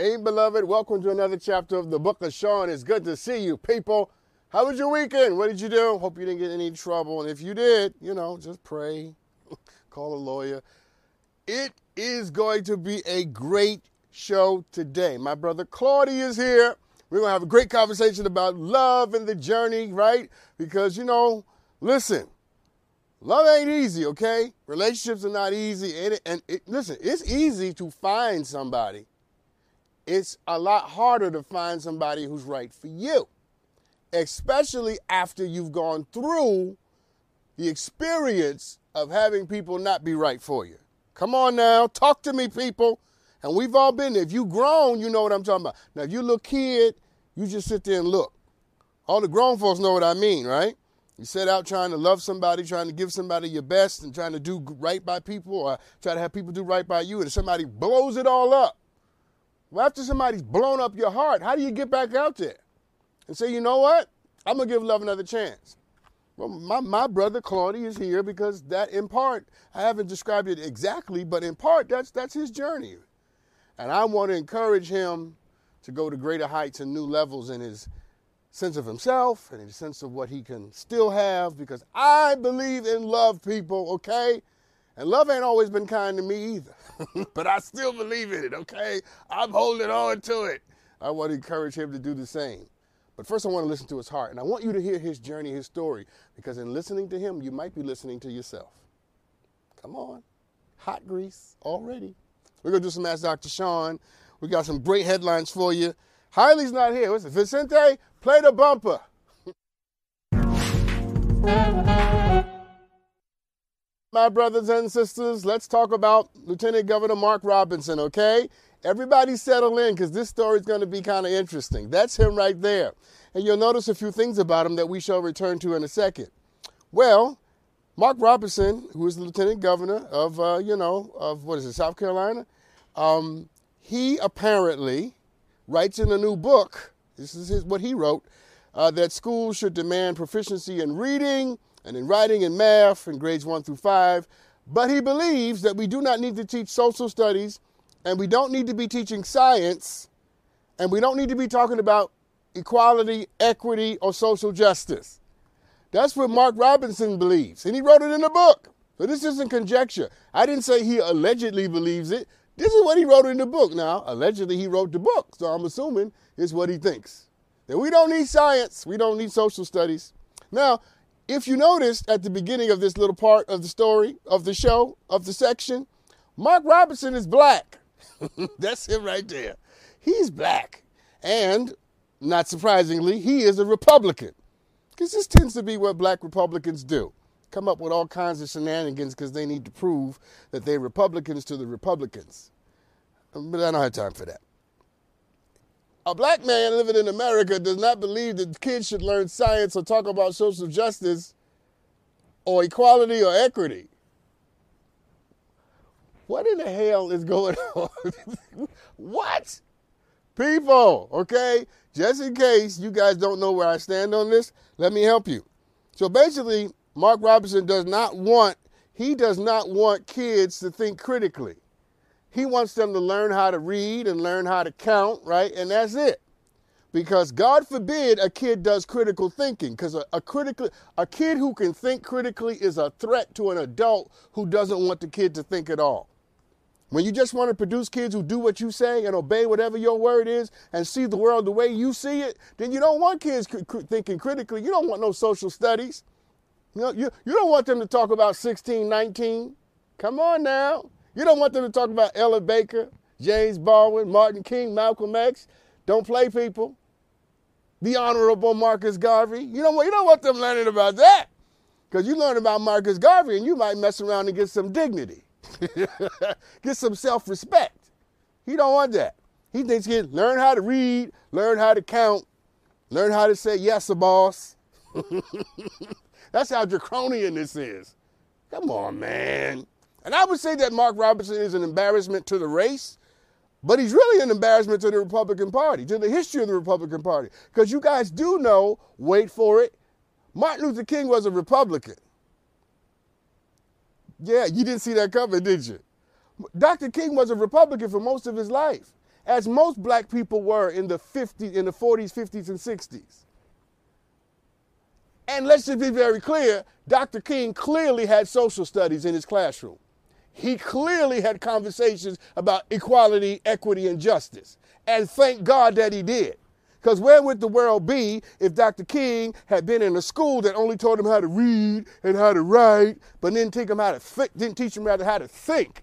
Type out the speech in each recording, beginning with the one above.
Hey, beloved, welcome to another chapter of the book of Sean. It's good to see you, people. How was your weekend? What did you do? Hope you didn't get any trouble. And if you did, you know, just pray, call a lawyer. It is going to be a great show today. My brother Claudia is here. We're going to have a great conversation about love and the journey, right? Because, you know, listen, love ain't easy, okay? Relationships are not easy. And, it, and it, listen, it's easy to find somebody it's a lot harder to find somebody who's right for you, especially after you've gone through the experience of having people not be right for you. Come on now, talk to me, people. And we've all been there. If you grown, you know what I'm talking about. Now, if you little kid, you just sit there and look. All the grown folks know what I mean, right? You set out trying to love somebody, trying to give somebody your best, and trying to do right by people, or try to have people do right by you, and somebody blows it all up. Well, after somebody's blown up your heart, how do you get back out there and say, you know what? I'm going to give love another chance? Well, my, my brother Claudia is here because that, in part, I haven't described it exactly, but in part, that's, that's his journey. And I want to encourage him to go to greater heights and new levels in his sense of himself and his sense of what he can still have because I believe in love, people, okay? And love ain't always been kind to me either. but I still believe in it, okay? I'm holding on to it. I want to encourage him to do the same. But first, I want to listen to his heart. And I want you to hear his journey, his story, because in listening to him, you might be listening to yourself. Come on. Hot grease already. We're going to do some Ask Dr. Sean. We got some great headlines for you. Hiley's not here. What's it? Vicente, play the bumper. My brothers and sisters, let's talk about Lieutenant Governor Mark Robinson, okay? Everybody settle in because this story is going to be kind of interesting. That's him right there. And you'll notice a few things about him that we shall return to in a second. Well, Mark Robinson, who is the Lieutenant Governor of, uh, you know, of what is it, South Carolina, um, he apparently writes in a new book, this is his, what he wrote, uh, that schools should demand proficiency in reading, and in writing and math in grades one through five. But he believes that we do not need to teach social studies and we don't need to be teaching science and we don't need to be talking about equality, equity, or social justice. That's what Mark Robinson believes, and he wrote it in a book. So this isn't conjecture. I didn't say he allegedly believes it. This is what he wrote in the book. Now, allegedly, he wrote the book, so I'm assuming it's what he thinks. That we don't need science, we don't need social studies. Now, if you noticed at the beginning of this little part of the story, of the show, of the section, Mark Robinson is black. That's him right there. He's black. And, not surprisingly, he is a Republican. Because this tends to be what black Republicans do come up with all kinds of shenanigans because they need to prove that they're Republicans to the Republicans. But I don't have time for that. A black man living in America does not believe that kids should learn science or talk about social justice or equality or equity. What in the hell is going on? what? People, okay? Just in case you guys don't know where I stand on this, let me help you. So basically, Mark Robinson does not want, he does not want kids to think critically. He wants them to learn how to read and learn how to count, right? And that's it. Because God forbid a kid does critical thinking, because a, a, critical, a kid who can think critically is a threat to an adult who doesn't want the kid to think at all. When you just want to produce kids who do what you say and obey whatever your word is and see the world the way you see it, then you don't want kids cr- thinking critically. You don't want no social studies. You, know, you, you don't want them to talk about 1619. Come on now. You don't want them to talk about Ella Baker, James Baldwin, Martin King, Malcolm X. Don't play people. The Honorable Marcus Garvey. You don't, want, you don't want them learning about that. Because you learn about Marcus Garvey and you might mess around and get some dignity, get some self respect. He don't want that. He thinks he learn how to read, learn how to count, learn how to say yes, a boss. That's how draconian this is. Come on, man. And I would say that Mark Robinson is an embarrassment to the race, but he's really an embarrassment to the Republican Party, to the history of the Republican Party. Because you guys do know, wait for it, Martin Luther King was a Republican. Yeah, you didn't see that coming, did you? Dr. King was a Republican for most of his life. as most black people were in the 50s, in the 40s, 50s, and 60s. And let's just be very clear, Dr. King clearly had social studies in his classroom. He clearly had conversations about equality, equity, and justice. And thank God that he did. Because where would the world be if Dr. King had been in a school that only taught him how to read and how to write, but didn't teach him how to think, didn't teach him how to think?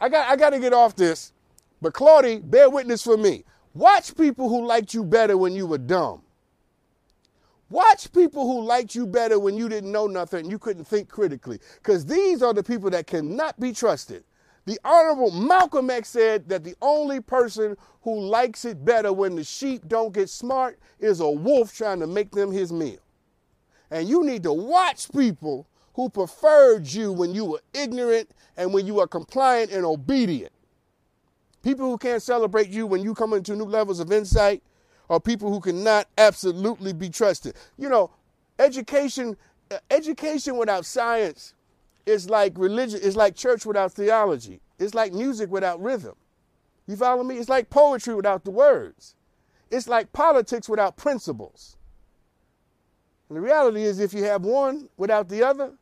I got, I got to get off this, but Claudie, bear witness for me. Watch people who liked you better when you were dumb. Watch people who liked you better when you didn't know nothing and you couldn't think critically, because these are the people that cannot be trusted. The Honorable Malcolm X said that the only person who likes it better when the sheep don't get smart is a wolf trying to make them his meal. And you need to watch people who preferred you when you were ignorant and when you were compliant and obedient. People who can't celebrate you when you come into new levels of insight are people who cannot absolutely be trusted. You know, education education without science is like religion, it's like church without theology. It's like music without rhythm. You follow me? It's like poetry without the words. It's like politics without principles. And the reality is, if you have one without the other,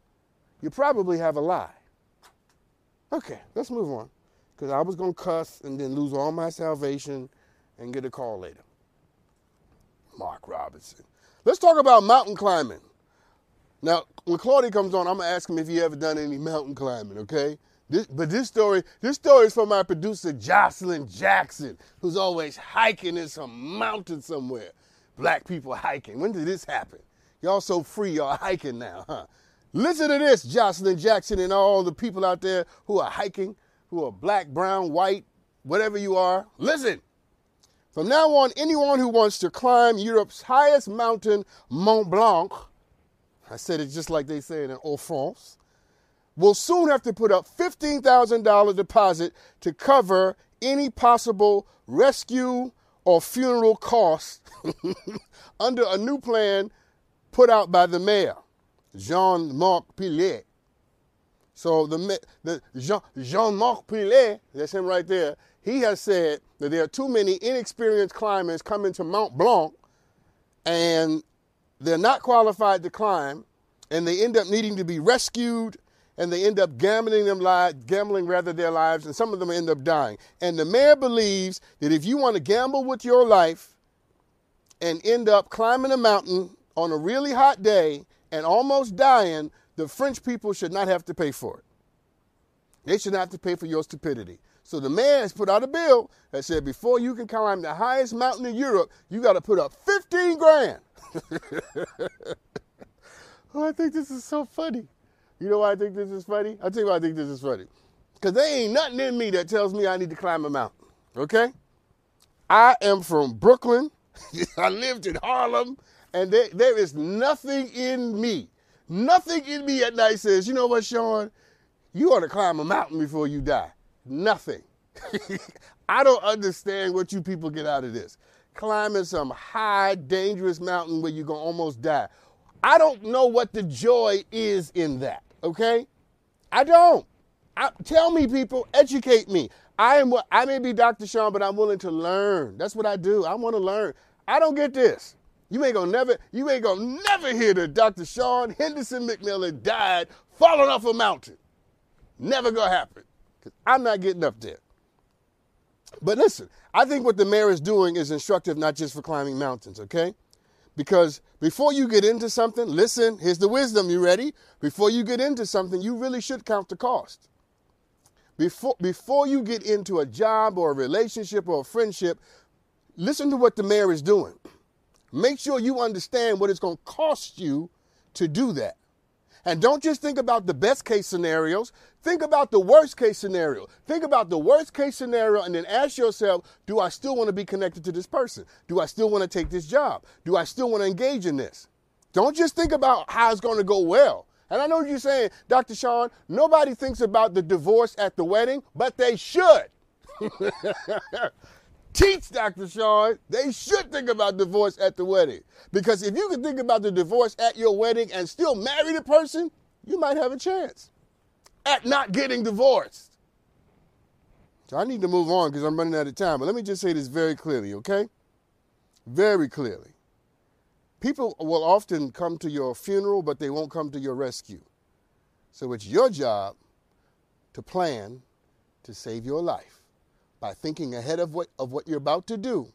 you probably have a lie. Okay, let's move on. Because I was going to cuss and then lose all my salvation and get a call later. Mark Robinson. Let's talk about mountain climbing. Now, when Claudia comes on, I'm gonna ask him if he ever done any mountain climbing, okay? This, but this story, this story is from my producer Jocelyn Jackson, who's always hiking in some mountain somewhere. Black people hiking. When did this happen? Y'all so free, y'all hiking now, huh? Listen to this, Jocelyn Jackson and all the people out there who are hiking, who are black, brown, white, whatever you are. Listen. From now on, anyone who wants to climb Europe's highest mountain, Mont Blanc, I said it just like they say it in Haute France, will soon have to put up $15,000 deposit to cover any possible rescue or funeral costs under a new plan put out by the mayor, Jean-Marc Peillex. So the, the Jean, Jean-Marc Peillex, that's him right there, he has said that there are too many inexperienced climbers coming to Mont Blanc and they're not qualified to climb, and they end up needing to be rescued, and they end up gambling them lives, gambling rather their lives, and some of them end up dying. And the mayor believes that if you want to gamble with your life and end up climbing a mountain on a really hot day and almost dying, the French people should not have to pay for it. They should not have to pay for your stupidity. So the man has put out a bill that said before you can climb the highest mountain in Europe, you got to put up 15 grand. oh, I think this is so funny. You know why I think this is funny? I'll tell you why I think this is funny. Because there ain't nothing in me that tells me I need to climb a mountain. Okay? I am from Brooklyn. I lived in Harlem. And there, there is nothing in me, nothing in me at night says, you know what, Sean? You ought to climb a mountain before you die. Nothing. I don't understand what you people get out of this climbing some high, dangerous mountain where you're going to almost die. I don't know what the joy is in that, okay? I don't. I, tell me, people, educate me. I am what I may be Dr. Sean, but I'm willing to learn. That's what I do. I want to learn. I don't get this. You ain't gonna never, you ain't gonna never hear that Dr. Sean Henderson McMillan died falling off a mountain. Never gonna happen. Cause I'm not getting up there. But listen, I think what the mayor is doing is instructive not just for climbing mountains, okay? Because before you get into something, listen, here's the wisdom. You ready? Before you get into something, you really should count the cost. Before, before you get into a job or a relationship or a friendship, listen to what the mayor is doing. Make sure you understand what it's going to cost you to do that. And don't just think about the best case scenarios. Think about the worst case scenario. Think about the worst case scenario and then ask yourself, do I still want to be connected to this person? Do I still want to take this job? Do I still want to engage in this? Don't just think about how it's going to go well. And I know you're saying, Dr. Sean, nobody thinks about the divorce at the wedding, but they should. Teach Dr. Sean, they should think about divorce at the wedding. Because if you can think about the divorce at your wedding and still marry the person, you might have a chance at not getting divorced. So I need to move on because I'm running out of time. But let me just say this very clearly, okay? Very clearly. People will often come to your funeral, but they won't come to your rescue. So it's your job to plan to save your life by thinking ahead of what, of what you're about to do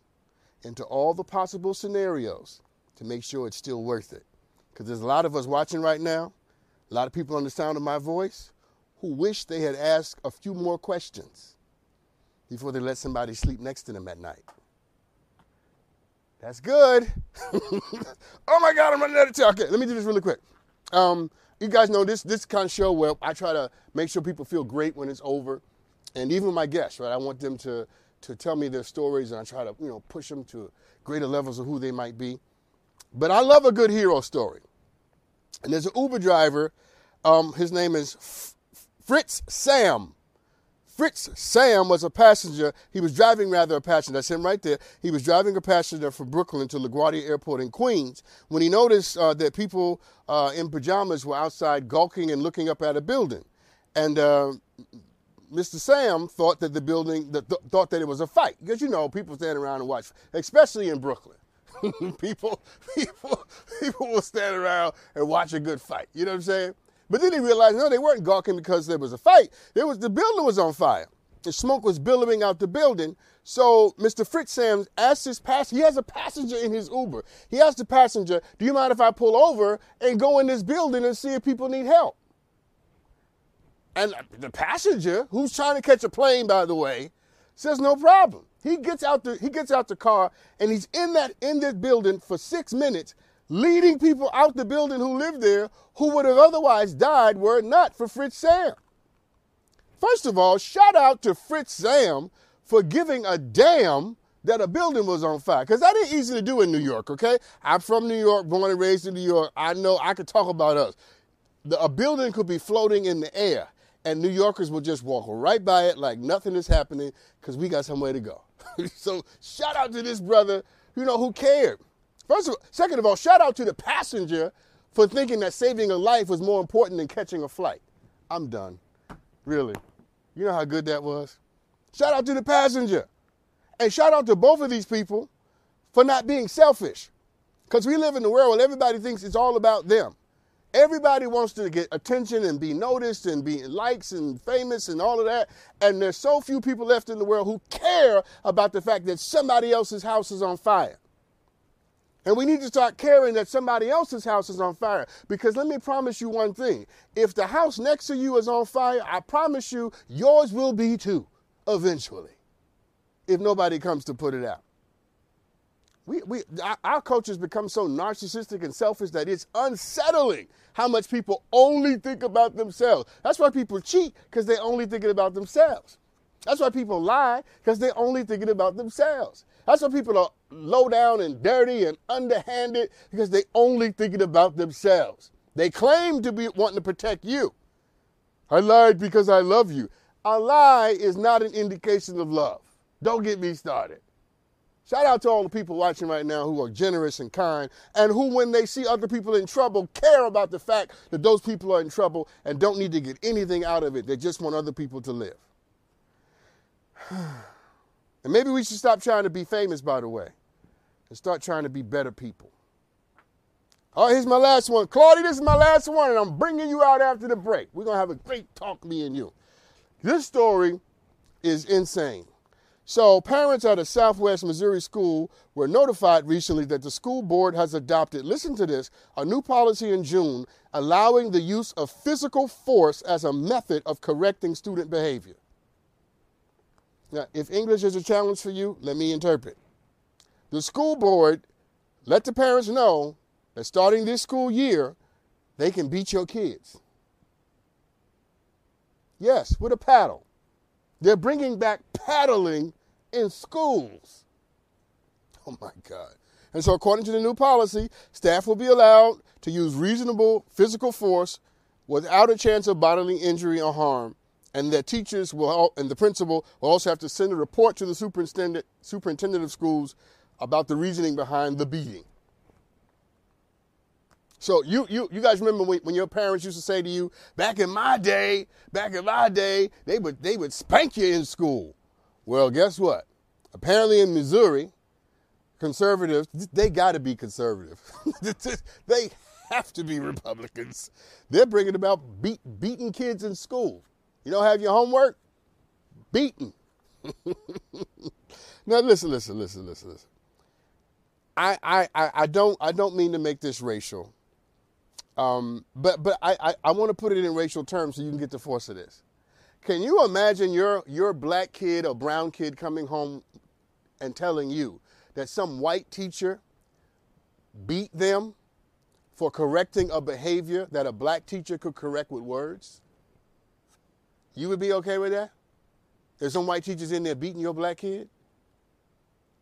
into all the possible scenarios to make sure it's still worth it. Because there's a lot of us watching right now, a lot of people on the sound of my voice, who wish they had asked a few more questions before they let somebody sleep next to them at night. That's good. oh my God, I'm running out of time. Okay, let me do this really quick. Um, you guys know this this kind of show where I try to make sure people feel great when it's over, and even my guests, right? I want them to to tell me their stories, and I try to you know push them to greater levels of who they might be. But I love a good hero story, and there's an Uber driver. Um, his name is Fritz Sam. Fritz Sam was a passenger. He was driving rather a passenger. That's him right there. He was driving a passenger from Brooklyn to LaGuardia Airport in Queens when he noticed uh, that people uh, in pajamas were outside gawking and looking up at a building. And uh, Mr. Sam thought that the building th- thought that it was a fight because you know people stand around and watch, especially in Brooklyn. people, people, people will stand around and watch a good fight. You know what I'm saying? But then he realized, no, they weren't gawking because there was a fight. There was the building was on fire. The smoke was billowing out the building. So Mr. Fritz Sams asked his passenger, he has a passenger in his Uber. He asked the passenger, do you mind if I pull over and go in this building and see if people need help? And the passenger, who's trying to catch a plane, by the way, says no problem. He gets out the he gets out the car and he's in that in this building for six minutes leading people out the building who lived there who would have otherwise died were it not for Fritz Sam. First of all, shout out to Fritz Sam for giving a damn that a building was on fire. Because that ain't easy to do in New York, okay? I'm from New York, born and raised in New York. I know I could talk about us. The, a building could be floating in the air, and New Yorkers will just walk right by it like nothing is happening because we got somewhere to go. so shout out to this brother, you know, who cared. First of all, second of all, shout out to the passenger for thinking that saving a life was more important than catching a flight. I'm done. Really. You know how good that was? Shout out to the passenger. And shout out to both of these people for not being selfish. Because we live in a world where everybody thinks it's all about them. Everybody wants to get attention and be noticed and be likes and famous and all of that. And there's so few people left in the world who care about the fact that somebody else's house is on fire. And we need to start caring that somebody else's house is on fire. Because let me promise you one thing if the house next to you is on fire, I promise you yours will be too, eventually, if nobody comes to put it out. We, we, our culture has become so narcissistic and selfish that it's unsettling how much people only think about themselves. That's why people cheat, because they're only thinking about themselves. That's why people lie, because they're only thinking about themselves. That's why people are low down and dirty and underhanded because they only thinking about themselves. They claim to be wanting to protect you. I lied because I love you. A lie is not an indication of love. Don't get me started. Shout out to all the people watching right now who are generous and kind and who, when they see other people in trouble, care about the fact that those people are in trouble and don't need to get anything out of it. They just want other people to live. And maybe we should stop trying to be famous, by the way, and start trying to be better people. All right, here's my last one. Claudia, this is my last one, and I'm bringing you out after the break. We're going to have a great talk, me and you. This story is insane. So, parents at a Southwest Missouri school were notified recently that the school board has adopted, listen to this, a new policy in June allowing the use of physical force as a method of correcting student behavior. Now, if English is a challenge for you, let me interpret. The school board let the parents know that starting this school year, they can beat your kids. Yes, with a paddle. They're bringing back paddling in schools. Oh my God. And so, according to the new policy, staff will be allowed to use reasonable physical force without a chance of bodily injury or harm and that teachers will and the principal will also have to send a report to the superintendent superintendent of schools about the reasoning behind the beating. So you you you guys remember when, when your parents used to say to you, back in my day, back in my day, they would they would spank you in school. Well, guess what? Apparently in Missouri, conservatives, they got to be conservative. they have to be Republicans. They're bringing about beat, beating kids in school. You don't have your homework? Beaten. now listen, listen, listen, listen, listen. I, I, I don't I don't mean to make this racial. Um, but but I, I, I want to put it in racial terms so you can get the force of this. Can you imagine your your black kid or brown kid coming home and telling you that some white teacher beat them for correcting a behavior that a black teacher could correct with words? You would be okay with that? There's some white teachers in there beating your black kid?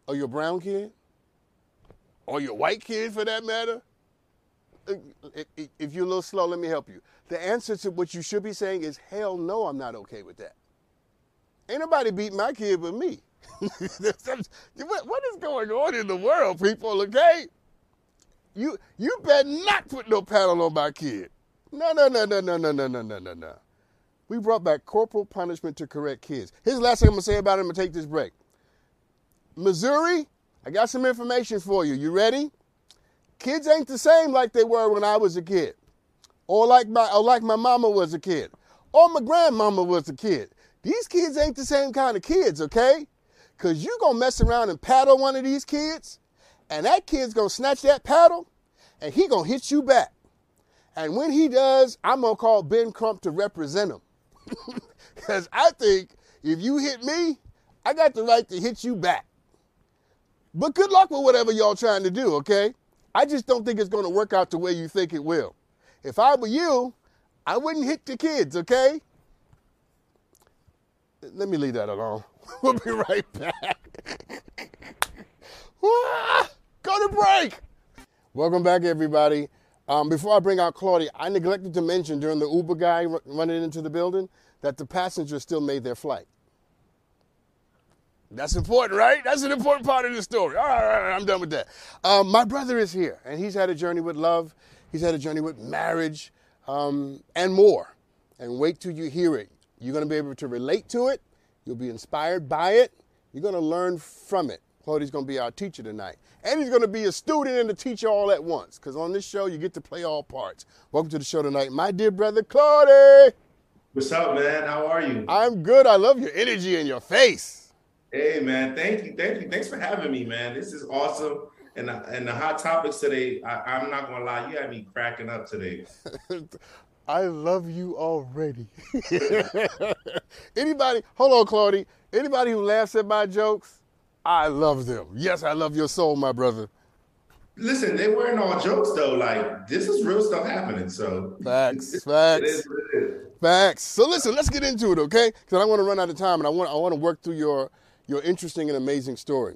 Or your brown kid? Or your white kid for that matter? If you're a little slow, let me help you. The answer to what you should be saying is hell no, I'm not okay with that. Ain't nobody beat my kid but me. what is going on in the world, people, okay? You you better not put no paddle on my kid. No, no, no, no, no, no, no, no, no, no, no. We brought back corporal punishment to correct kids. Here's the last thing I'm gonna say about it. I'm gonna take this break. Missouri, I got some information for you. You ready? Kids ain't the same like they were when I was a kid, or like my or like my mama was a kid, or my grandmama was a kid. These kids ain't the same kind of kids, okay? Cause you gonna mess around and paddle one of these kids, and that kid's gonna snatch that paddle, and he gonna hit you back. And when he does, I'm gonna call Ben Crump to represent him. Because I think if you hit me, I got the right to hit you back. But good luck with whatever y'all trying to do, okay? I just don't think it's going to work out the way you think it will. If I were you, I wouldn't hit the kids, okay? Let me leave that alone. We'll be right back. Go to break. Welcome back, everybody. Um, before I bring out Claudia, I neglected to mention during the Uber guy running into the building that the passengers still made their flight. That's important, right? That's an important part of the story. All right, all right I'm done with that. Um, my brother is here, and he's had a journey with love. He's had a journey with marriage um, and more. And wait till you hear it. You're going to be able to relate to it. You'll be inspired by it. You're going to learn from it. Claudia's going to be our teacher tonight. And he's going to be a student and a teacher all at once. Because on this show, you get to play all parts. Welcome to the show tonight, my dear brother, Claudie. What's up, man? How are you? I'm good. I love your energy and your face. Hey, man. Thank you. Thank you. Thanks for having me, man. This is awesome. And, and the hot topics today, I, I'm not going to lie, you had me cracking up today. I love you already. anybody, hold on, Claudie. Anybody who laughs at my jokes, I love them. Yes, I love your soul, my brother. Listen, they weren't all jokes though. Like this is real stuff happening. So facts, facts, facts. So listen, let's get into it, okay? Because I want to run out of time, and I want I want to work through your your interesting and amazing story.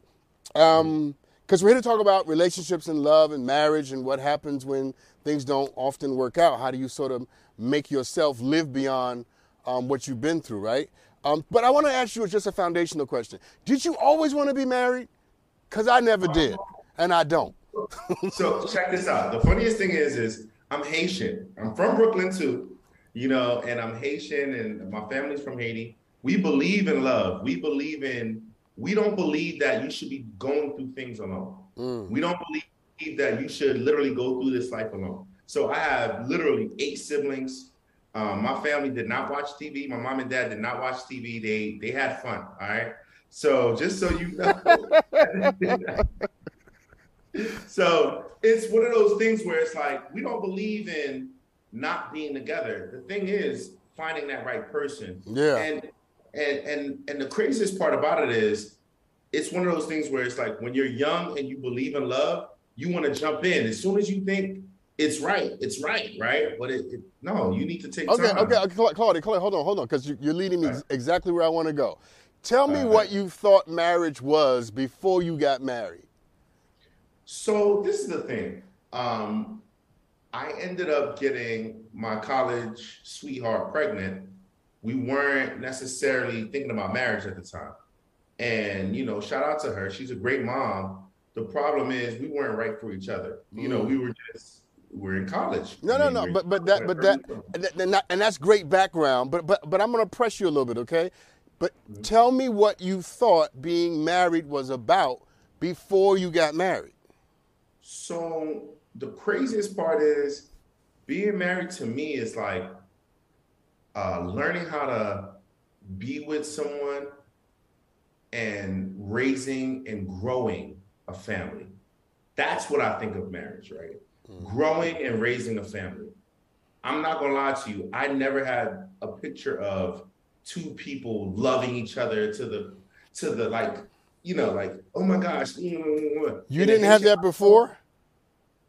Um, because we're here to talk about relationships and love and marriage and what happens when things don't often work out. How do you sort of make yourself live beyond um, what you've been through, right? Um, but I want to ask you just a foundational question. Did you always want to be married? Because I never did, and I don't. so check this out. The funniest thing is, is I'm Haitian. I'm from Brooklyn too, you know, and I'm Haitian, and my family's from Haiti. We believe in love. We believe in. We don't believe that you should be going through things alone. Mm. We don't believe that you should literally go through this life alone. So I have literally eight siblings. Um, my family did not watch TV. My mom and dad did not watch TV. They they had fun. All right. So just so you know. so it's one of those things where it's like we don't believe in not being together. The thing is finding that right person. Yeah. And and and and the craziest part about it is it's one of those things where it's like when you're young and you believe in love, you want to jump in. As soon as you think it's right. It's right, right? But it, it no, you need to take okay, time. Okay, okay, Claudia, Claudia, hold on, hold on, because you, are leading me right. exactly where I want to go. Tell me what you thought marriage was before you got married. So this is the thing. Um, I ended up getting my college sweetheart pregnant. We weren't necessarily thinking about marriage at the time. And, you know, shout out to her. She's a great mom. The problem is we weren't right for each other. You know, mm. we were just we're in college. No, no, no. But but that but that and, that, and that's great background. But but but I'm gonna press you a little bit, okay? But tell me what you thought being married was about before you got married. So the craziest part is being married to me is like uh, learning how to be with someone and raising and growing a family. That's what I think of marriage, right? Mm-hmm. Growing and raising a family. I'm not gonna lie to you, I never had a picture of two people loving each other to the to the like, you know, like, oh my gosh. Mm, mm, mm, you didn't have that before?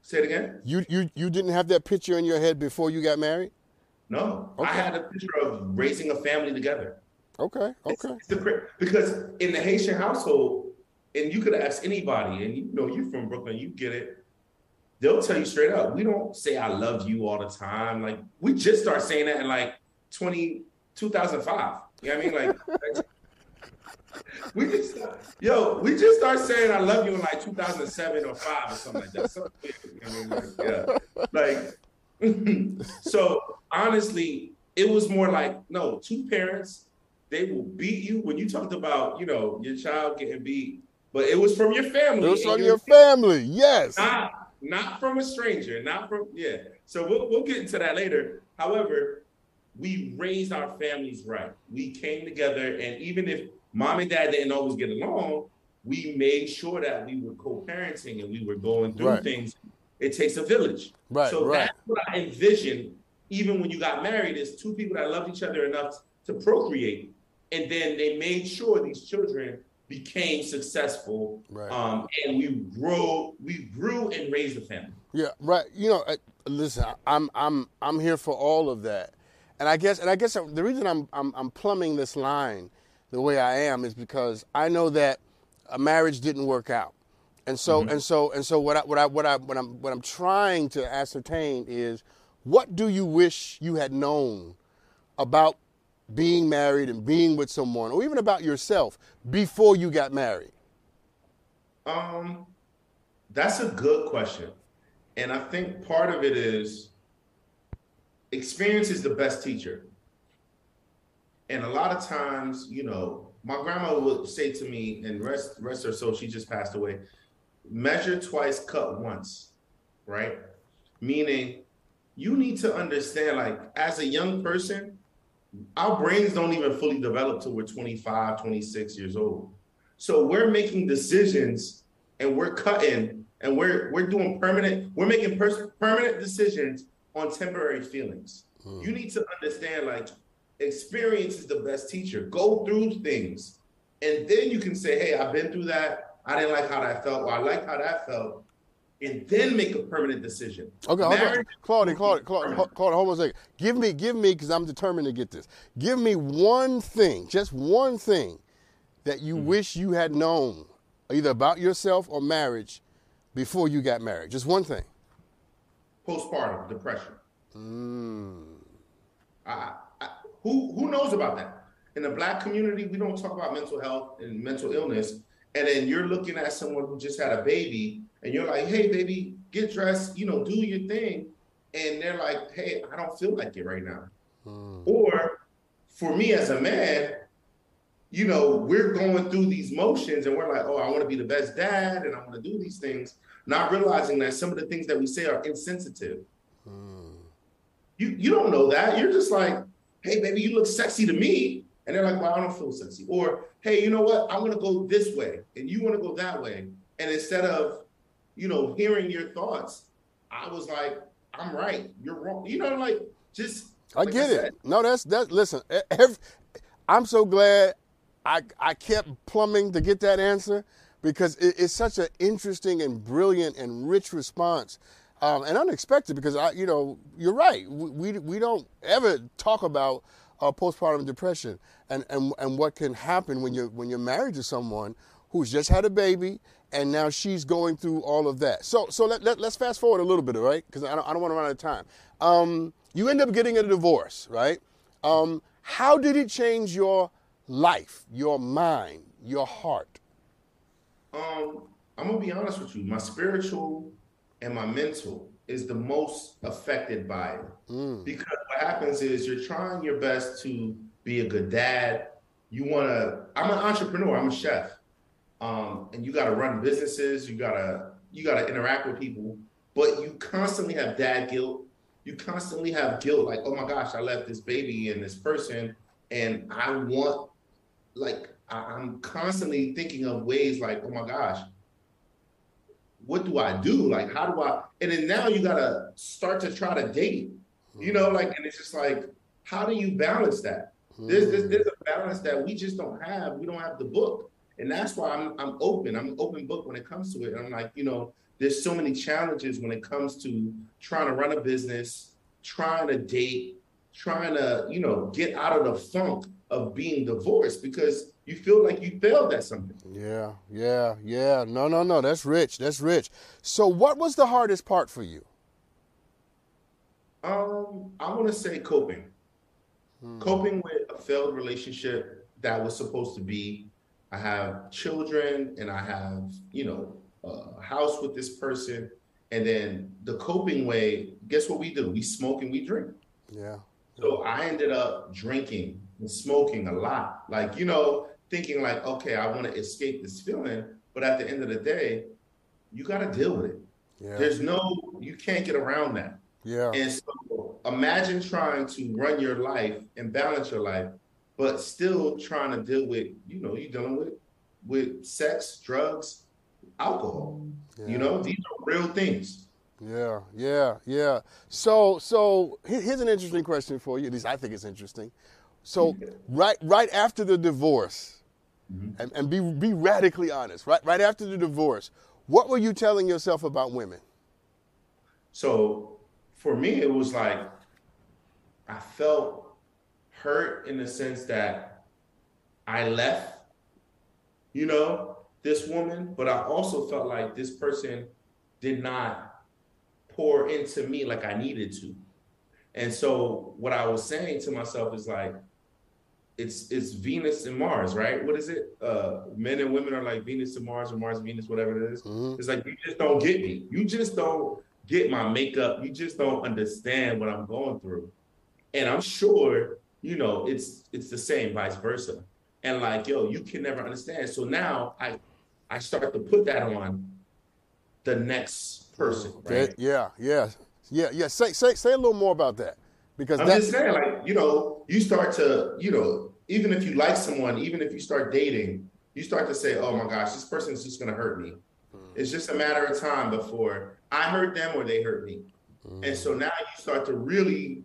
Say it again. You you you didn't have that picture in your head before you got married? No. Okay. I had a picture of raising a family together. Okay. Okay. It's, it's the, because in the Haitian household, and you could ask anybody, and you know you're from Brooklyn, you get it. They'll tell you straight up, we don't say I love you all the time. Like we just start saying that in like 20, 2005. You know what I mean? Like we just yo, we just start saying I love you in like 2007 or five or something like that. Something I mean, like, yeah. Like so honestly, it was more like no, two parents, they will beat you when you talked about, you know, your child getting beat, but it was from your family. It was from your family, yes. Not, not from a stranger, not from yeah. So we'll we'll get into that later. However, we raised our families right. We came together, and even if mom and dad didn't always get along, we made sure that we were co-parenting and we were going through right. things. It takes a village. Right. So right. that's what I envisioned, even when you got married, is two people that loved each other enough to procreate. And then they made sure these children became successful. Right. Um, and we grew, we grew and raised a family. Yeah, right. You know, uh, listen, I'm I'm I'm here for all of that. And I guess and I guess the reason I'm I'm, I'm plumbing this line the way I am is because I know that a marriage didn't work out. And so mm-hmm. and so and so what I what I what I what I'm what I'm trying to ascertain is what do you wish you had known about being married and being with someone or even about yourself before you got married? Um that's a good question. And I think part of it is experience is the best teacher. And a lot of times, you know, my grandma would say to me, and rest rest her soul, she just passed away, measure twice, cut once, right? Meaning you need to understand, like, as a young person, our brains don't even fully develop till we're 25, 26 years old. So we're making decisions and we're cutting and we're we're doing permanent, we're making pers- permanent decisions on temporary feelings. Mm. You need to understand, like, experience is the best teacher. Go through things, and then you can say, "Hey, I've been through that. I didn't like how that felt, or I like how that felt." And then make a permanent decision. Okay, hold on. Claudia, Claudia, Claudia, Claudia, hold on a second. Give me, give me, because I'm determined to get this. Give me one thing, just one thing, that you mm-hmm. wish you had known, either about yourself or marriage, before you got married. Just one thing. Postpartum depression. Mm. I, who who knows about that? In the black community, we don't talk about mental health and mental illness. And then you're looking at someone who just had a baby, and you're like, "Hey, baby, get dressed, you know, do your thing." And they're like, "Hey, I don't feel like it right now." Hmm. Or for me as a man, you know, we're going through these motions, and we're like, "Oh, I want to be the best dad, and I want to do these things," not realizing that some of the things that we say are insensitive. Hmm. You you don't know that. You're just like, hey, baby, you look sexy to me. And they're like, well, I don't feel sexy. Or, hey, you know what? I'm going to go this way and you want to go that way. And instead of, you know, hearing your thoughts, I was like, I'm right. You're wrong. You know, like just. I get I it. No, that's that. Listen, every, I'm so glad I I kept plumbing to get that answer because it, it's such an interesting and brilliant and rich response um, and unexpected because I, you know, you're right. We we, we don't ever talk about uh, postpartum depression and, and and what can happen when you're when you're married to someone who's just had a baby and now she's going through all of that. So so let, let us fast forward a little bit, right? Because I don't, I don't want to run out of time. Um, you end up getting a divorce, right? Um, how did it change your life, your mind, your heart? Um, I'm gonna be honest with you. My spiritual and my mental is the most affected by it. Mm. Because what happens is you're trying your best to be a good dad, you want to. I'm an entrepreneur. I'm a chef, um, and you got to run businesses. You gotta you gotta interact with people, but you constantly have dad guilt. You constantly have guilt, like, oh my gosh, I left this baby and this person, and I want, like, I'm constantly thinking of ways, like, oh my gosh, what do I do? Like, how do I? And then now you gotta start to try to date, you know, like, and it's just like, how do you balance that? There's, there's, there's a balance that we just don't have. We don't have the book, and that's why I'm I'm open. I'm an open book when it comes to it. And I'm like, you know, there's so many challenges when it comes to trying to run a business, trying to date, trying to you know get out of the funk of being divorced because you feel like you failed at something. Yeah, yeah, yeah. No, no, no. That's rich. That's rich. So, what was the hardest part for you? Um, I want to say coping. Hmm. Coping with a failed relationship that was supposed to be. I have children and I have, you know, a house with this person. And then the coping way, guess what we do? We smoke and we drink. Yeah. So I ended up drinking and smoking a lot. Like, you know, thinking like, okay, I want to escape this feeling. But at the end of the day, you got to deal with it. Yeah. There's no, you can't get around that. Yeah. And so imagine trying to run your life and balance your life, but still trying to deal with, you know, you're dealing with with sex, drugs, alcohol. Yeah. You know, these are real things. Yeah, yeah, yeah. So, so here's an interesting question for you. At least I think it's interesting. So, right, right after the divorce, mm-hmm. and, and be be radically honest. Right, right after the divorce, what were you telling yourself about women? So, for me, it was like I felt hurt in the sense that I left, you know, this woman, but I also felt like this person did not pour into me like I needed to. And so what I was saying to myself is like, it's it's Venus and Mars, right? What is it? Uh, men and women are like Venus and Mars or Mars and Venus, whatever it is. Mm-hmm. It's like you just don't get me. You just don't get my makeup. You just don't understand what I'm going through. And I'm sure, you know, it's it's the same, vice versa. And like, yo, you can never understand. So now I I start to put that on the next person. Right? Yeah, yeah, yeah, yeah. Say say say a little more about that because I'm just saying, like, you know, you start to, you know, even if you like someone, even if you start dating, you start to say, oh my gosh, this person's just gonna hurt me. Mm. It's just a matter of time before I hurt them or they hurt me. Mm. And so now you start to really,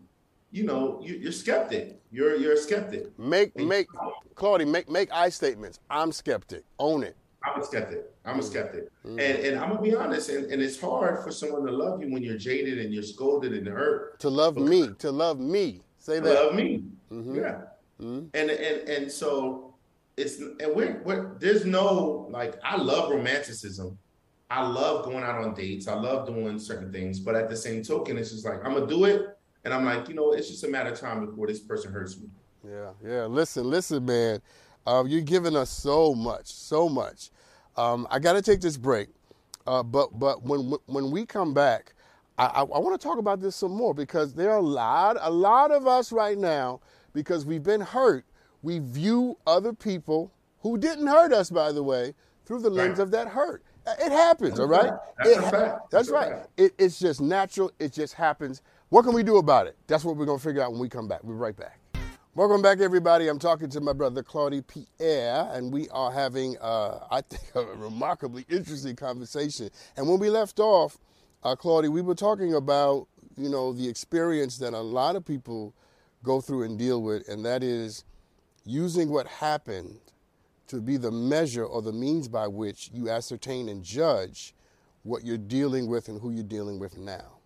you know, you, are skeptic. You're you're a skeptic. Make and make Claudie, make make I statements. I'm skeptic. Own it. I'm a skeptic. I'm a skeptic. Mm. And and I'm gonna be honest, and, and it's hard for someone to love you when you're jaded and you're scolded and hurt. To love me, to love me. Say that. Love me. Mm-hmm. Yeah. Mm-hmm. And and and so it's and we're, we're there's no like I love romanticism. I love going out on dates. I love doing certain things, but at the same token, it's just like I'm gonna do it, and I'm like, you know, it's just a matter of time before this person hurts me. Yeah, yeah. Listen, listen, man. Um, you're giving us so much, so much. Um, I got to take this break, uh, but but when when we come back, I, I, I want to talk about this some more because there are a lot a lot of us right now because we've been hurt. We view other people who didn't hurt us, by the way, through the lens right. of that hurt. It happens, all right. That's, it, that's that's right. It, it's just natural. It just happens. What can we do about it? That's what we're gonna figure out when we come back. We'll be right back. Welcome back, everybody. I'm talking to my brother Claudie Pierre, and we are having, uh, I think, a remarkably interesting conversation. And when we left off, uh, Claudie, we were talking about, you know, the experience that a lot of people go through and deal with, and that is using what happened to be the measure or the means by which you ascertain and judge what you're dealing with and who you're dealing with now.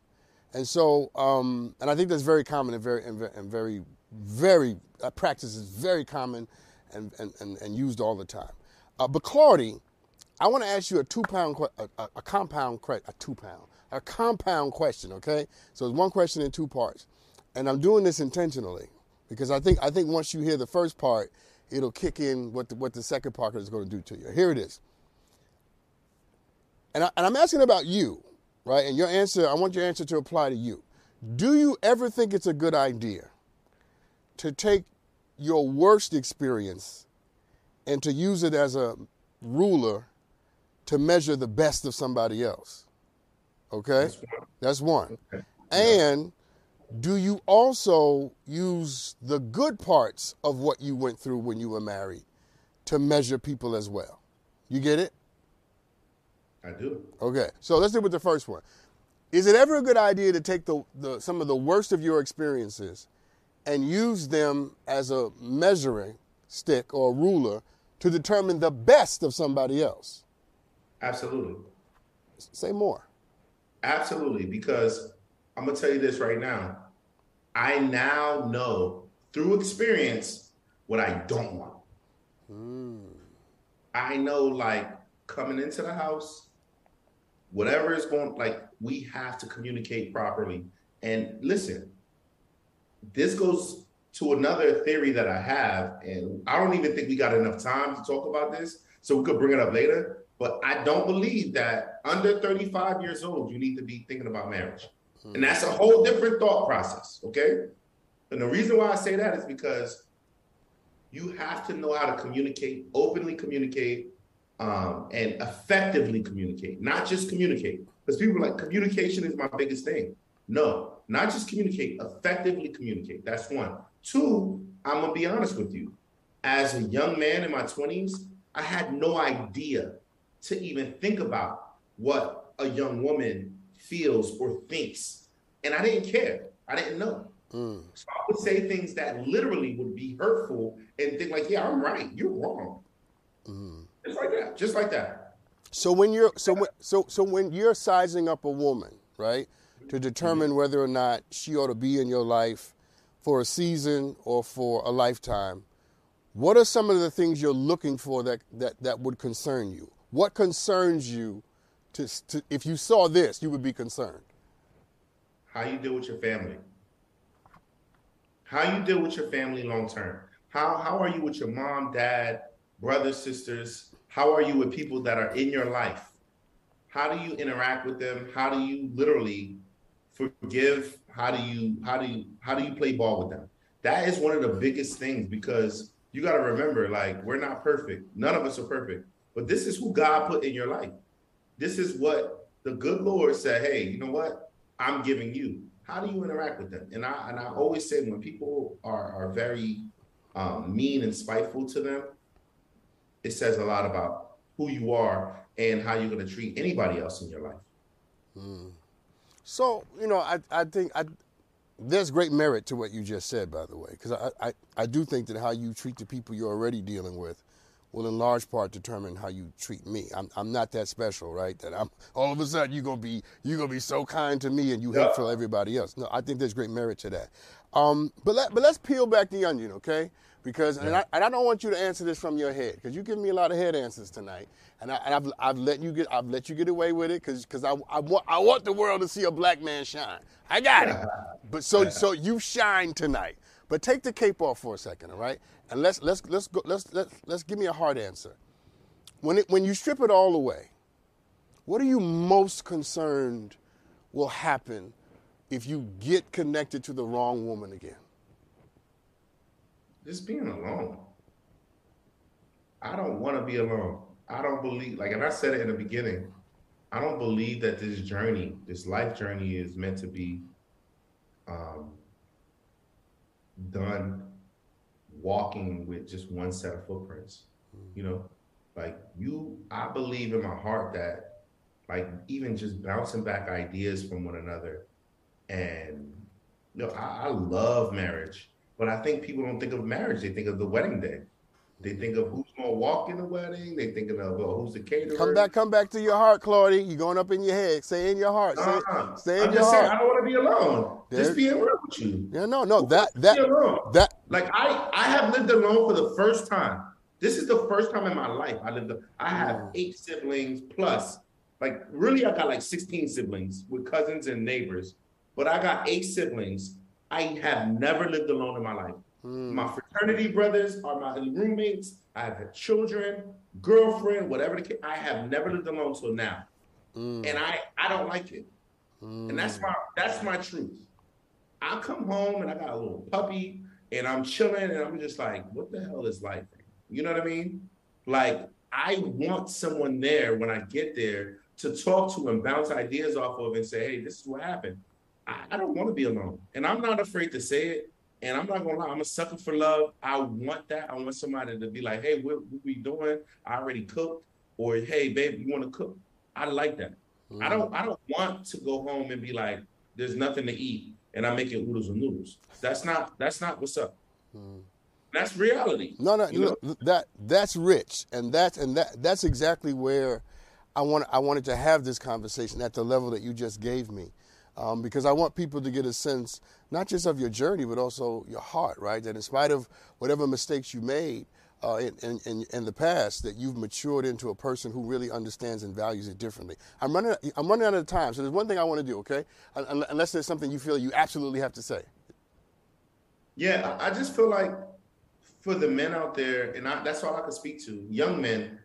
And so, um, and I think that's very common and very, and very very, that practice is very common and, and, and, and used all the time. Uh, but Claudie, I want to ask you a two pound, a, a, a compound, a two pound, a compound question, okay? So it's one question in two parts. And I'm doing this intentionally because I think, I think once you hear the first part, it'll kick in what the, what the second part is going to do to you. Here it is. And, I, and I'm asking about you, right? And your answer, I want your answer to apply to you. Do you ever think it's a good idea to take your worst experience and to use it as a ruler to measure the best of somebody else. Okay? That's one. Okay. And do you also use the good parts of what you went through when you were married to measure people as well? You get it? I do. Okay. So let's deal with the first one. Is it ever a good idea to take the, the some of the worst of your experiences and use them as a measuring stick or ruler to determine the best of somebody else? Absolutely. Say more. Absolutely. Because I'm gonna tell you this right now. I now know through experience what I don't want. Hmm. I know like coming into the house, whatever is going like we have to communicate properly. And listen, this goes to another theory that I have, and I don't even think we got enough time to talk about this, so we could bring it up later. But I don't believe that under 35 years old, you need to be thinking about marriage. Hmm. And that's a whole different thought process, okay? And the reason why I say that is because you have to know how to communicate, openly communicate, um, and effectively communicate, not just communicate. Because people are like communication is my biggest thing. No, not just communicate, effectively communicate. That's one. Two, I'm gonna be honest with you. As a young man in my 20s, I had no idea to even think about what a young woman feels or thinks. And I didn't care. I didn't know. Mm. So I would say things that literally would be hurtful and think like, yeah, I'm right. You're wrong. Mm. Just like that. Just like that. So when you're so when, so so when you're sizing up a woman, right, to determine mm-hmm. whether or not she ought to be in your life for a season or for a lifetime, what are some of the things you're looking for that that that would concern you? What concerns you? To, to if you saw this, you would be concerned. How you deal with your family. How you deal with your family long term. How how are you with your mom, dad, brothers, sisters? How are you with people that are in your life? How do you interact with them? How do you literally forgive? How do you how do you how do you play ball with them? That is one of the biggest things because you got to remember like we're not perfect. None of us are perfect. But this is who God put in your life. This is what the good Lord said, "Hey, you know what? I'm giving you." How do you interact with them? And I and I always say when people are are very um, mean and spiteful to them, it says a lot about who you are and how you're going to treat anybody else in your life. So you know, I I think I there's great merit to what you just said, by the way, because I, I I do think that how you treat the people you're already dealing with will in large part determine how you treat me. I'm I'm not that special, right? That I'm all of a sudden you're gonna be you're gonna be so kind to me and you Yeah. hateful everybody else. No, I think there's great merit to that. Um, but let but let's peel back the onion, okay? Because and, I, and I don't want you to answer this from your head because you give me a lot of head answers tonight, and, I, and I've, I've let you get I've let you get away with it because because I, I want I want the world to see a black man shine. I got it. But so so you shine tonight. But take the cape off for a second, all right? And let's let's let's go let's let's let's give me a hard answer. When it when you strip it all away, what are you most concerned will happen if you get connected to the wrong woman again? Just being alone. I don't want to be alone. I don't believe, like, and I said it in the beginning, I don't believe that this journey, this life journey, is meant to be um, done walking with just one set of footprints. You know, like you, I believe in my heart that, like, even just bouncing back ideas from one another, and you know, I, I love marriage, but I think people don't think of marriage; they think of the wedding day. They think of who's going to walk in the wedding. They thinking of well, who's the caterer. Come back, come back to your heart, Claudia. You're going up in your head. Say in your heart. Say, Uh-uh. say in I'm your just saying, heart. I don't want to be alone. There- Just being real with you. Yeah, no, no, that that that Like I, I have lived alone for the first time. This is the first time in my life I lived. I have Mm. eight siblings plus, like really, I got like sixteen siblings with cousins and neighbors. But I got eight siblings. I have never lived alone in my life. mm, My fraternity brothers are my roommates. I have had children, girlfriend, whatever the case. I have never lived alone till now, mm, and I, I don't like it. And that's my that's my truth. I come home and I got a little puppy and I'm chilling and I'm just like, what the hell is life? You know what I mean? Like I want someone there when I get there to talk to and bounce ideas off of and say, hey, this is what happened. I, I don't want to be alone. And I'm not afraid to say it. And I'm not gonna lie, I'm a sucker for love. I want that. I want somebody to be like, hey, what, what we doing? I already cooked. Or hey, babe, you want to cook? I like that. Mm. I don't I don't want to go home and be like, there's nothing to eat and I'm making oodles and noodles. That's not that's not what's up. Mm. That's reality. No, no, you know? that that's rich, and that's and that that's exactly where I want I wanted to have this conversation at the level that you just gave me, um, because I want people to get a sense not just of your journey but also your heart, right? That in spite of whatever mistakes you made uh, in, in, in the past, that you've matured into a person who really understands and values it differently. I'm running I'm running out of time, so there's one thing I want to do, okay? Unless there's something you feel you absolutely have to say. Yeah, I just feel like for the men out there, and I, that's all I can speak to, young men,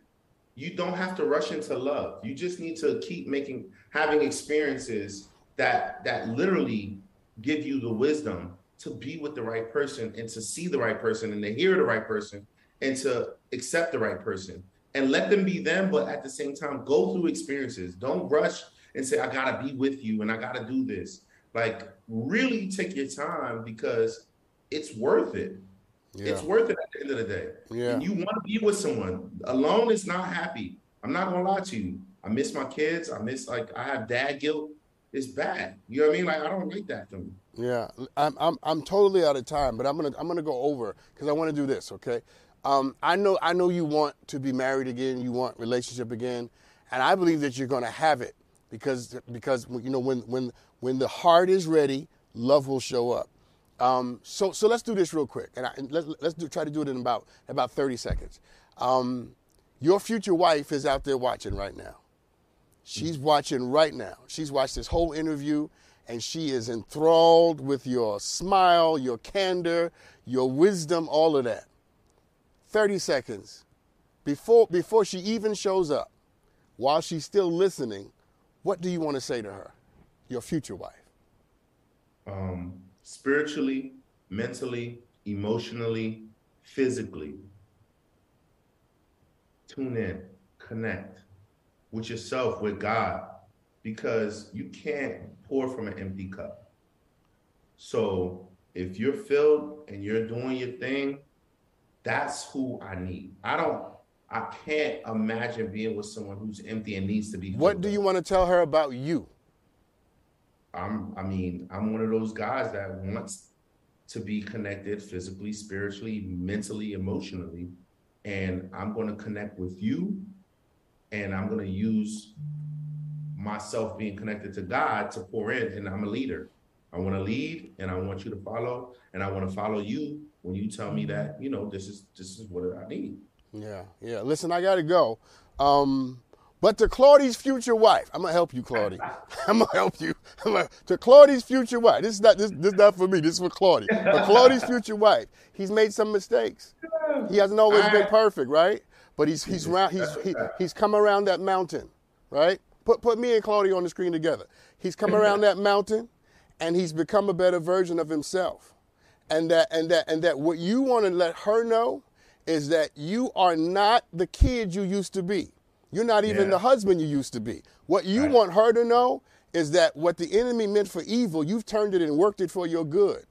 you don't have to rush into love. You just need to keep making having experiences that that literally give you the wisdom to be with the right person and to see the right person and to hear the right person and to accept the right person and let them be them but at the same time go through experiences don't rush and say i gotta be with you and i gotta do this like really take your time because it's worth it yeah. It's worth it at the end of the day. Yeah. And you want to be with someone. Alone is not happy. I'm not gonna lie to you. I miss my kids. I miss like I have dad guilt. It's bad. You know what I mean? Like I don't like that me. Yeah, I'm I'm I'm totally out of time, but I'm gonna I'm gonna go over because I want to do this. Okay, um, I know I know you want to be married again. You want relationship again, and I believe that you're gonna have it because because you know when when when the heart is ready, love will show up. Um, so, so let's do this real quick, and, I, and let's, let's do, try to do it in about about 30 seconds. Um, your future wife is out there watching right now. She's watching right now. She's watched this whole interview, and she is enthralled with your smile, your candor, your wisdom, all of that. 30 seconds before before she even shows up, while she's still listening, what do you want to say to her, your future wife? Um spiritually, mentally, emotionally, physically. Tune in, connect with yourself, with God, because you can't pour from an empty cup. So if you're filled and you're doing your thing, that's who I need. I don't I can't imagine being with someone who's empty and needs to be. What do you want to tell her about you? I'm I mean, I'm one of those guys that wants to be connected physically, spiritually, mentally, emotionally. And I'm going to connect with you and I'm going to use myself being connected to God to pour in and I'm a leader. I want to lead and I want you to follow and I want to follow you when you tell me that, you know, this is this is what I need. Yeah. Yeah. Listen, I got to go. Um but to Claudie's future wife, I'm gonna help you, Claudie. I'm gonna help you. Gonna, to Claudie's future wife, this is not this, this is not for me. This is for Claudie. But Claudie's future wife, he's made some mistakes. He hasn't always been perfect, right? But he's he's around he's he, he's come around that mountain, right? Put put me and Claudia on the screen together. He's come around that mountain, and he's become a better version of himself. And that and that and that what you want to let her know is that you are not the kid you used to be. You're not even yeah. the husband you used to be. What you right. want her to know is that what the enemy meant for evil, you've turned it and worked it for your good.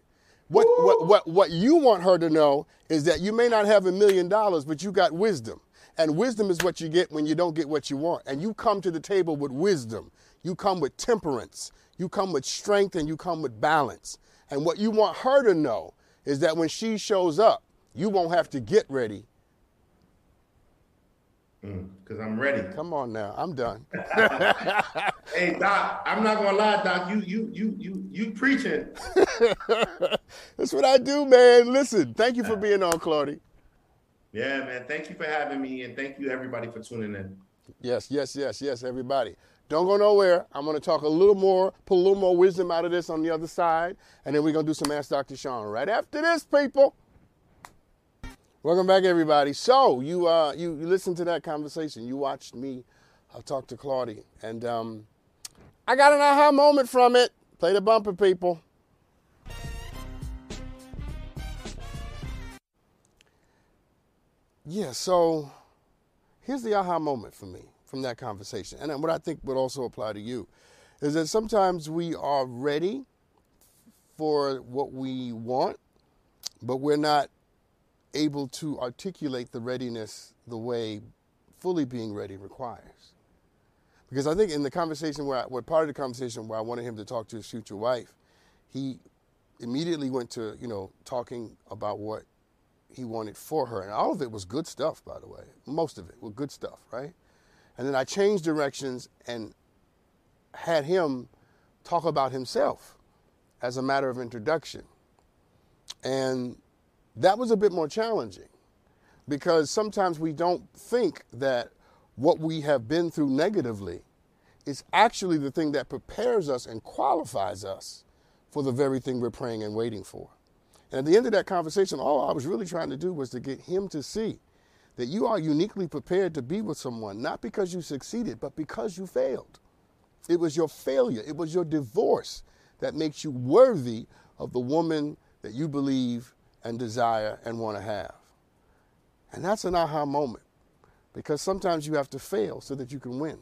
What, what, what, what you want her to know is that you may not have a million dollars, but you got wisdom. And wisdom is what you get when you don't get what you want. And you come to the table with wisdom. You come with temperance. You come with strength and you come with balance. And what you want her to know is that when she shows up, you won't have to get ready because mm, I'm ready. Come on now, I'm done. hey Doc, I'm not gonna lie, Doc. You you you you you preaching. That's what I do, man. Listen, thank you for being on, Claudie. Yeah, man. Thank you for having me, and thank you everybody for tuning in. Yes, yes, yes, yes, everybody. Don't go nowhere. I'm going to talk a little more, pull a little more wisdom out of this on the other side, and then we're going to do some Ask Dr. Sean right after this, people. Welcome back, everybody. So you uh, you, you listened to that conversation. You watched me uh, talk to Claudie, and um, I got an aha moment from it. Play the bumper, people. yeah, so here's the aha moment for me from that conversation. And what I think would also apply to you is that sometimes we are ready for what we want, but we're not able to articulate the readiness the way fully being ready requires. Because I think in the conversation where, I, where part of the conversation where I wanted him to talk to his future wife, he immediately went to, you know, talking about what he wanted for her. And all of it was good stuff, by the way. Most of it was good stuff, right? And then I changed directions and had him talk about himself as a matter of introduction. And that was a bit more challenging because sometimes we don't think that what we have been through negatively is actually the thing that prepares us and qualifies us for the very thing we're praying and waiting for. And at the end of that conversation, all I was really trying to do was to get him to see that you are uniquely prepared to be with someone, not because you succeeded, but because you failed. It was your failure, it was your divorce that makes you worthy of the woman that you believe and desire and want to have. And that's an aha moment because sometimes you have to fail so that you can win.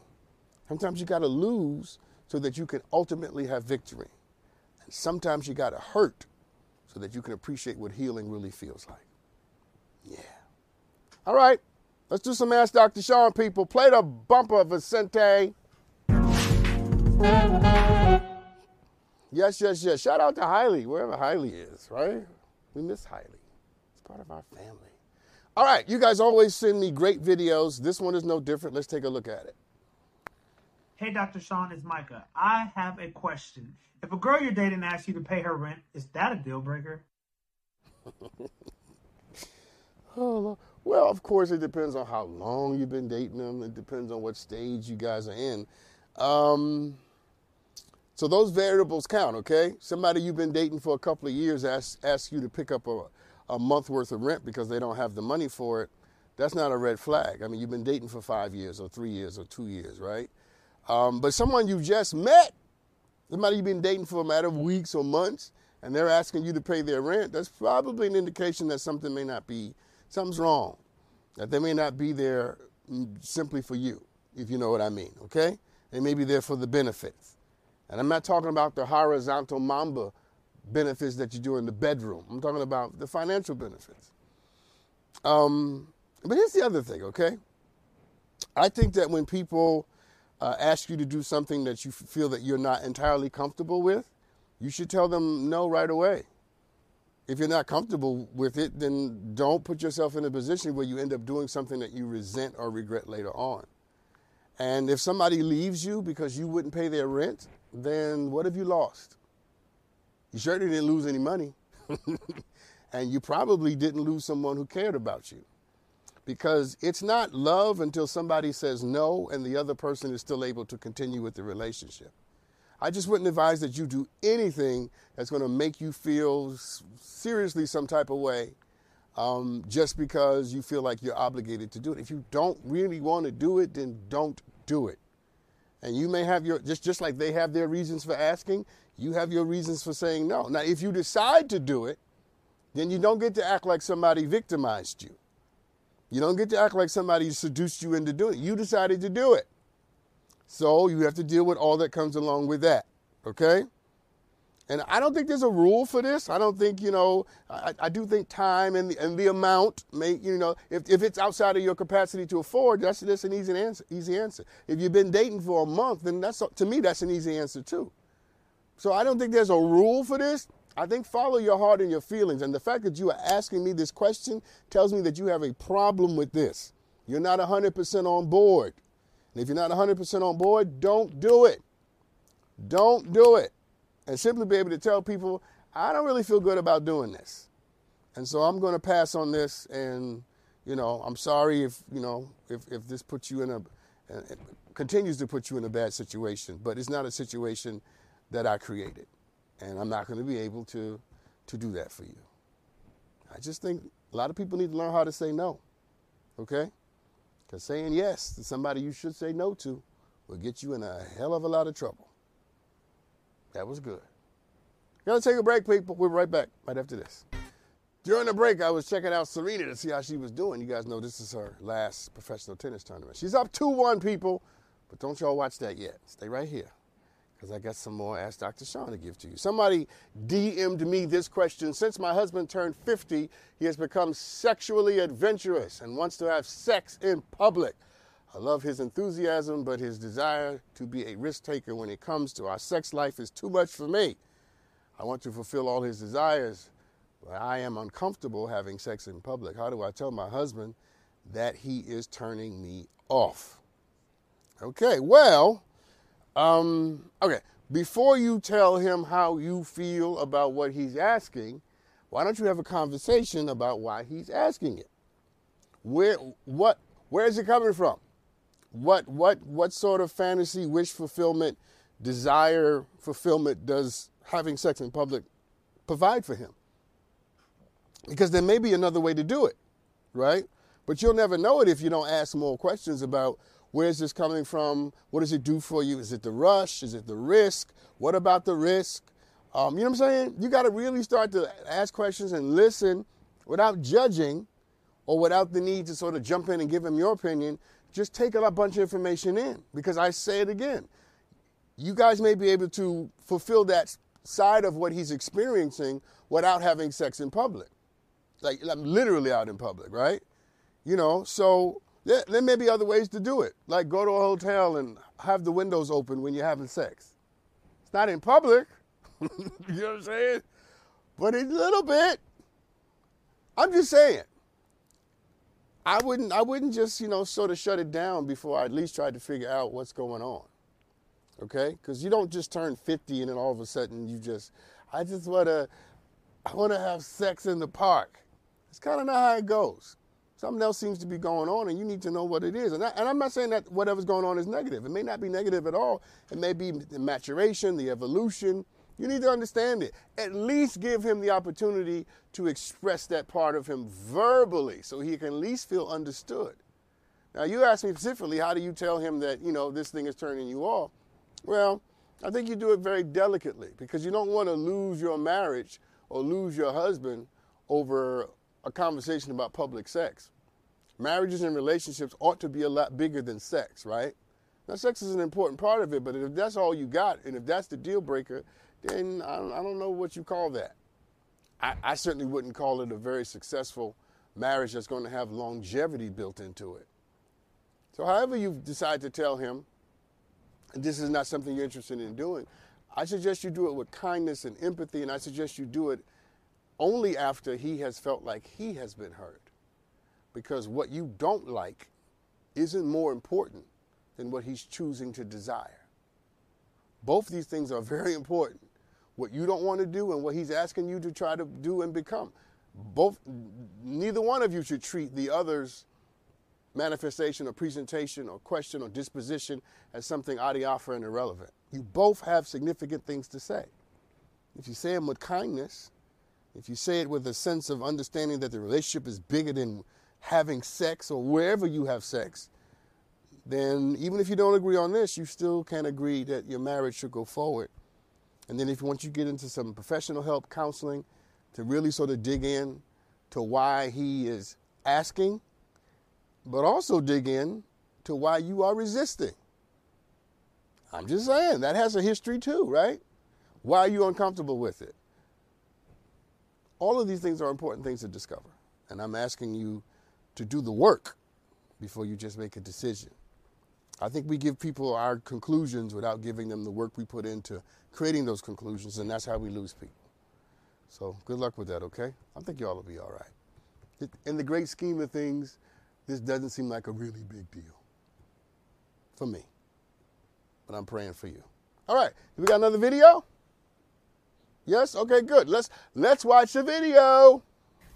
Sometimes you got to lose so that you can ultimately have victory. And sometimes you got to hurt so that you can appreciate what healing really feels like. Yeah. All right, let's do some Ask Dr. Sean, people. Play the bumper, Vicente. Yes, yes, yes. Shout out to Hiley, wherever Hiley is, right? We miss Hiley. It's part of our family. All right, you guys always send me great videos. This one is no different. Let's take a look at it. Hey, Dr. Sean, it's Micah. I have a question. If a girl you're dating asks you to pay her rent, is that a deal breaker? oh, well, of course, it depends on how long you've been dating them. It depends on what stage you guys are in. Um, so those variables count, okay? Somebody you've been dating for a couple of years asks, asks you to pick up a, a month worth of rent because they don't have the money for it. That's not a red flag. I mean, you've been dating for five years or three years or two years, right? Um, but someone you just met, somebody you've been dating for a matter of weeks or months, and they're asking you to pay their rent, that's probably an indication that something may not be, something's wrong. That they may not be there mm, simply for you, if you know what I mean, okay? They may be there for the benefits. And I'm not talking about the horizontal mambo benefits that you do in the bedroom. I'm talking about the financial benefits. Um, but here's the other thing, okay? I think that when people uh, ask you to do something that you feel that you're not entirely comfortable with, you should tell them no right away. If you're not comfortable with it, then don't put yourself in a position where you end up doing something that you resent or regret later on. And if somebody leaves you because you wouldn't pay their rent, then what have you lost? You certainly didn't lose any money. and you probably didn't lose someone who cared about you because it's not love until somebody says no and the other person is still able to continue with the relationship. I just wouldn't advise that you do anything that's going to make you feel seriously some type of way um, just because you feel like you're obligated to do it. If you don't really want to do it, then don't do it. And you may have your, just, just like they have their reasons for asking, you have your reasons for saying no. Now, if you decide to do it, then you don't get to act like somebody victimized you. You don't get to act like somebody seduced you into doing it. You decided to do it. So you have to deal with all that comes along with that. Okay? And I don't think there's a rule for this. I don't think, you know, I, I do think time and the, and the amount may, you know, if, if it's outside of your capacity to afford, that's, that's an easy answer, easy answer. If you've been dating for a month, then that's, to me, that's an easy answer too. So I don't think there's a rule for this. I think follow your heart and your feelings. And the fact that you are asking me this question tells me that you have a problem with this. You're not 100% on board. And if you're not 100% on board, don't do it. Don't do it. And simply be able to tell people, I don't really feel good about doing this. And so I'm going to pass on this. And, you know, I'm sorry if, you know, if, if this puts you in a, continues to put you in a bad situation. But it's not a situation that I created. And I'm not going to be able to, to do that for you. I just think a lot of people need to learn how to say no. Okay? Because saying yes to somebody you should say no to will get you in a hell of a lot of trouble. That was good. Gotta take a break, people. We'll be right back right after this. During the break, I was checking out Serena to see how she was doing. You guys know this is her last professional tennis tournament. She's up 2 1, people, but don't y'all watch that yet. Stay right here because I got some more Ask Dr. Sean to give to you. Somebody DM'd me this question. Since my husband turned 50, he has become sexually adventurous and wants to have sex in public. I love his enthusiasm, but his desire to be a risk taker when it comes to our sex life is too much for me. I want to fulfill all his desires, but I am uncomfortable having sex in public. How do I tell my husband that he is turning me off? Okay, well, um, okay. Before you tell him how you feel about what he's asking, why don't you have a conversation about why he's asking it? Where, what, where is it coming from? What, what, what sort of fantasy, wish fulfillment, desire fulfillment does having sex in public provide for him? Because there may be another way to do it, right? But you'll never know it if you don't ask more questions about where's this coming from? What does it do for you? Is it the rush? Is it the risk? What about the risk? Um, you know what I'm saying? You got to really start to ask questions and listen without judging or without the need to sort of jump in and give him your opinion. Just take a bunch of information in because I say it again. You guys may be able to fulfill that side of what he's experiencing without having sex in public. Like, literally out in public, right? You know, so there, there may be other ways to do it, like go to a hotel and have the windows open when you're having sex. It's not in public, you know what I'm saying? But a little bit. I'm just saying. I wouldn't I wouldn't just, you know, sort of shut it down before I at least tried to figure out what's going on. Okay? Cuz you don't just turn 50 and then all of a sudden you just I just want to I want to have sex in the park. It's kind of not how it goes something else seems to be going on and you need to know what it is. And, I, and I'm not saying that whatever's going on is negative. It may not be negative at all. It may be the maturation, the evolution. You need to understand it. At least give him the opportunity to express that part of him verbally so he can at least feel understood. Now, you asked me specifically, how do you tell him that, you know, this thing is turning you off? Well, I think you do it very delicately because you don't want to lose your marriage or lose your husband over a conversation about public sex. Marriages and relationships ought to be a lot bigger than sex, right? Now, sex is an important part of it, but if that's all you got, and if that's the deal breaker, then I don't, know what you call that. I, I certainly wouldn't call it a very successful marriage that's going to have longevity built into it. So, however you decide to tell him, this is not something you're interested in doing, I suggest you do it with kindness and empathy, and I suggest you do it only after he has felt like he has been hurt. Because what you don't like isn't more important than what he's choosing to desire. Both these things are very important. What you don't want to do and what he's asking you to try to do and become. Both neither one of you should treat the other's manifestation or presentation or question or disposition as something adiaphora and irrelevant. You both have significant things to say. If you say them with kindness, if you say it with a sense of understanding that the relationship is bigger than having sex or wherever you have sex, then even if you don't agree on this, you still can agree that your marriage should go forward. And then if once you get into some professional help, counseling, to really sort of dig in to why he is asking, but also dig in to why you are resisting. I'm just saying that has a history too, right? Why are you uncomfortable with it? All of these things are important things to discover. And I'm asking you to do the work before you just make a decision. I think we give people our conclusions without giving them the work we put into creating those conclusions, and that's how we lose people. So good luck with that, okay? I think y'all will be all right. In the great scheme of things, this doesn't seem like a really big deal for me. But I'm praying for you. All right, we got another video? Yes? Okay, good. Let's let's watch the video.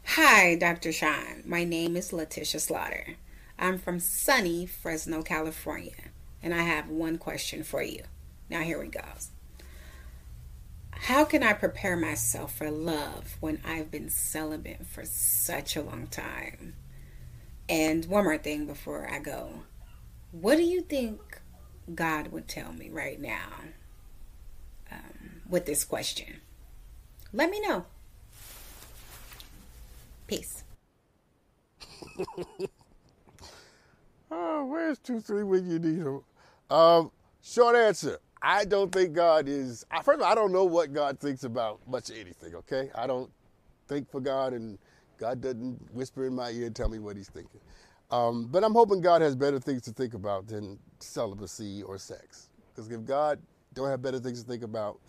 Hi, Dr. Sean. My name is Letitia Slaughter. I'm from sunny Fresno, California, and I have one question for you. Now here we go. How can I prepare myself for love when I've been celibate for such a long time? And one more thing before I go. What do you think God would tell me right now um, with this question? Let me know. Peace. oh, where's two, three when you need them? Um, short answer. I don't think God is. First of all, I don't know what God thinks about much anything. Okay, I don't think for God, and God doesn't whisper in my ear and tell me what He's thinking. Um, but I'm hoping God has better things to think about than celibacy or sex. Because if God don't have better things to think about,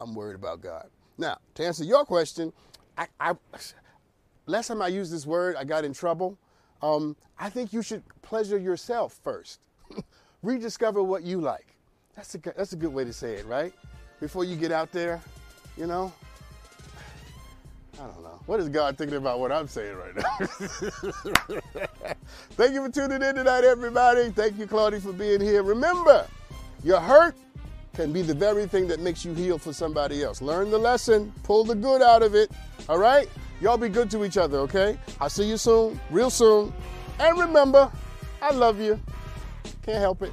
I'm worried about God. Now, to answer your question, I, I last time I used this word, I got in trouble. Um, I think you should pleasure yourself first. Rediscover what you like. That's a, that's a good way to say it, right? Before you get out there, you know? I don't know. What is God thinking about what I'm saying right now? Thank you for tuning in tonight, everybody. Thank you, Claudia, for being here. Remember, your hurt can be the very thing that makes you heal for somebody else. Learn the lesson, pull the good out of it, all right? Y'all be good to each other, okay? I'll see you soon, real soon. And remember, I love you. Can't help it.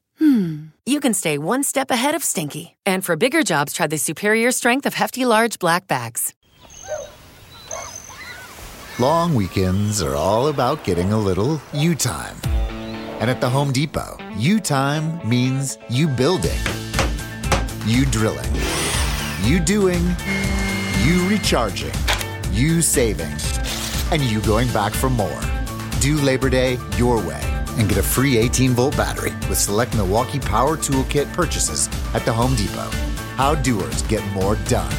hmm, you can stay one step ahead of stinky. And for bigger jobs, try the superior strength of Hefty Large Black Bags. Long weekends are all about getting a little you time. And at the Home Depot, you time means you building, you drilling, you doing, you recharging, you saving, and you going back for more. Do Labor Day your way and get a free 18 volt battery with select Milwaukee Power Toolkit purchases at the Home Depot. How doers get more done.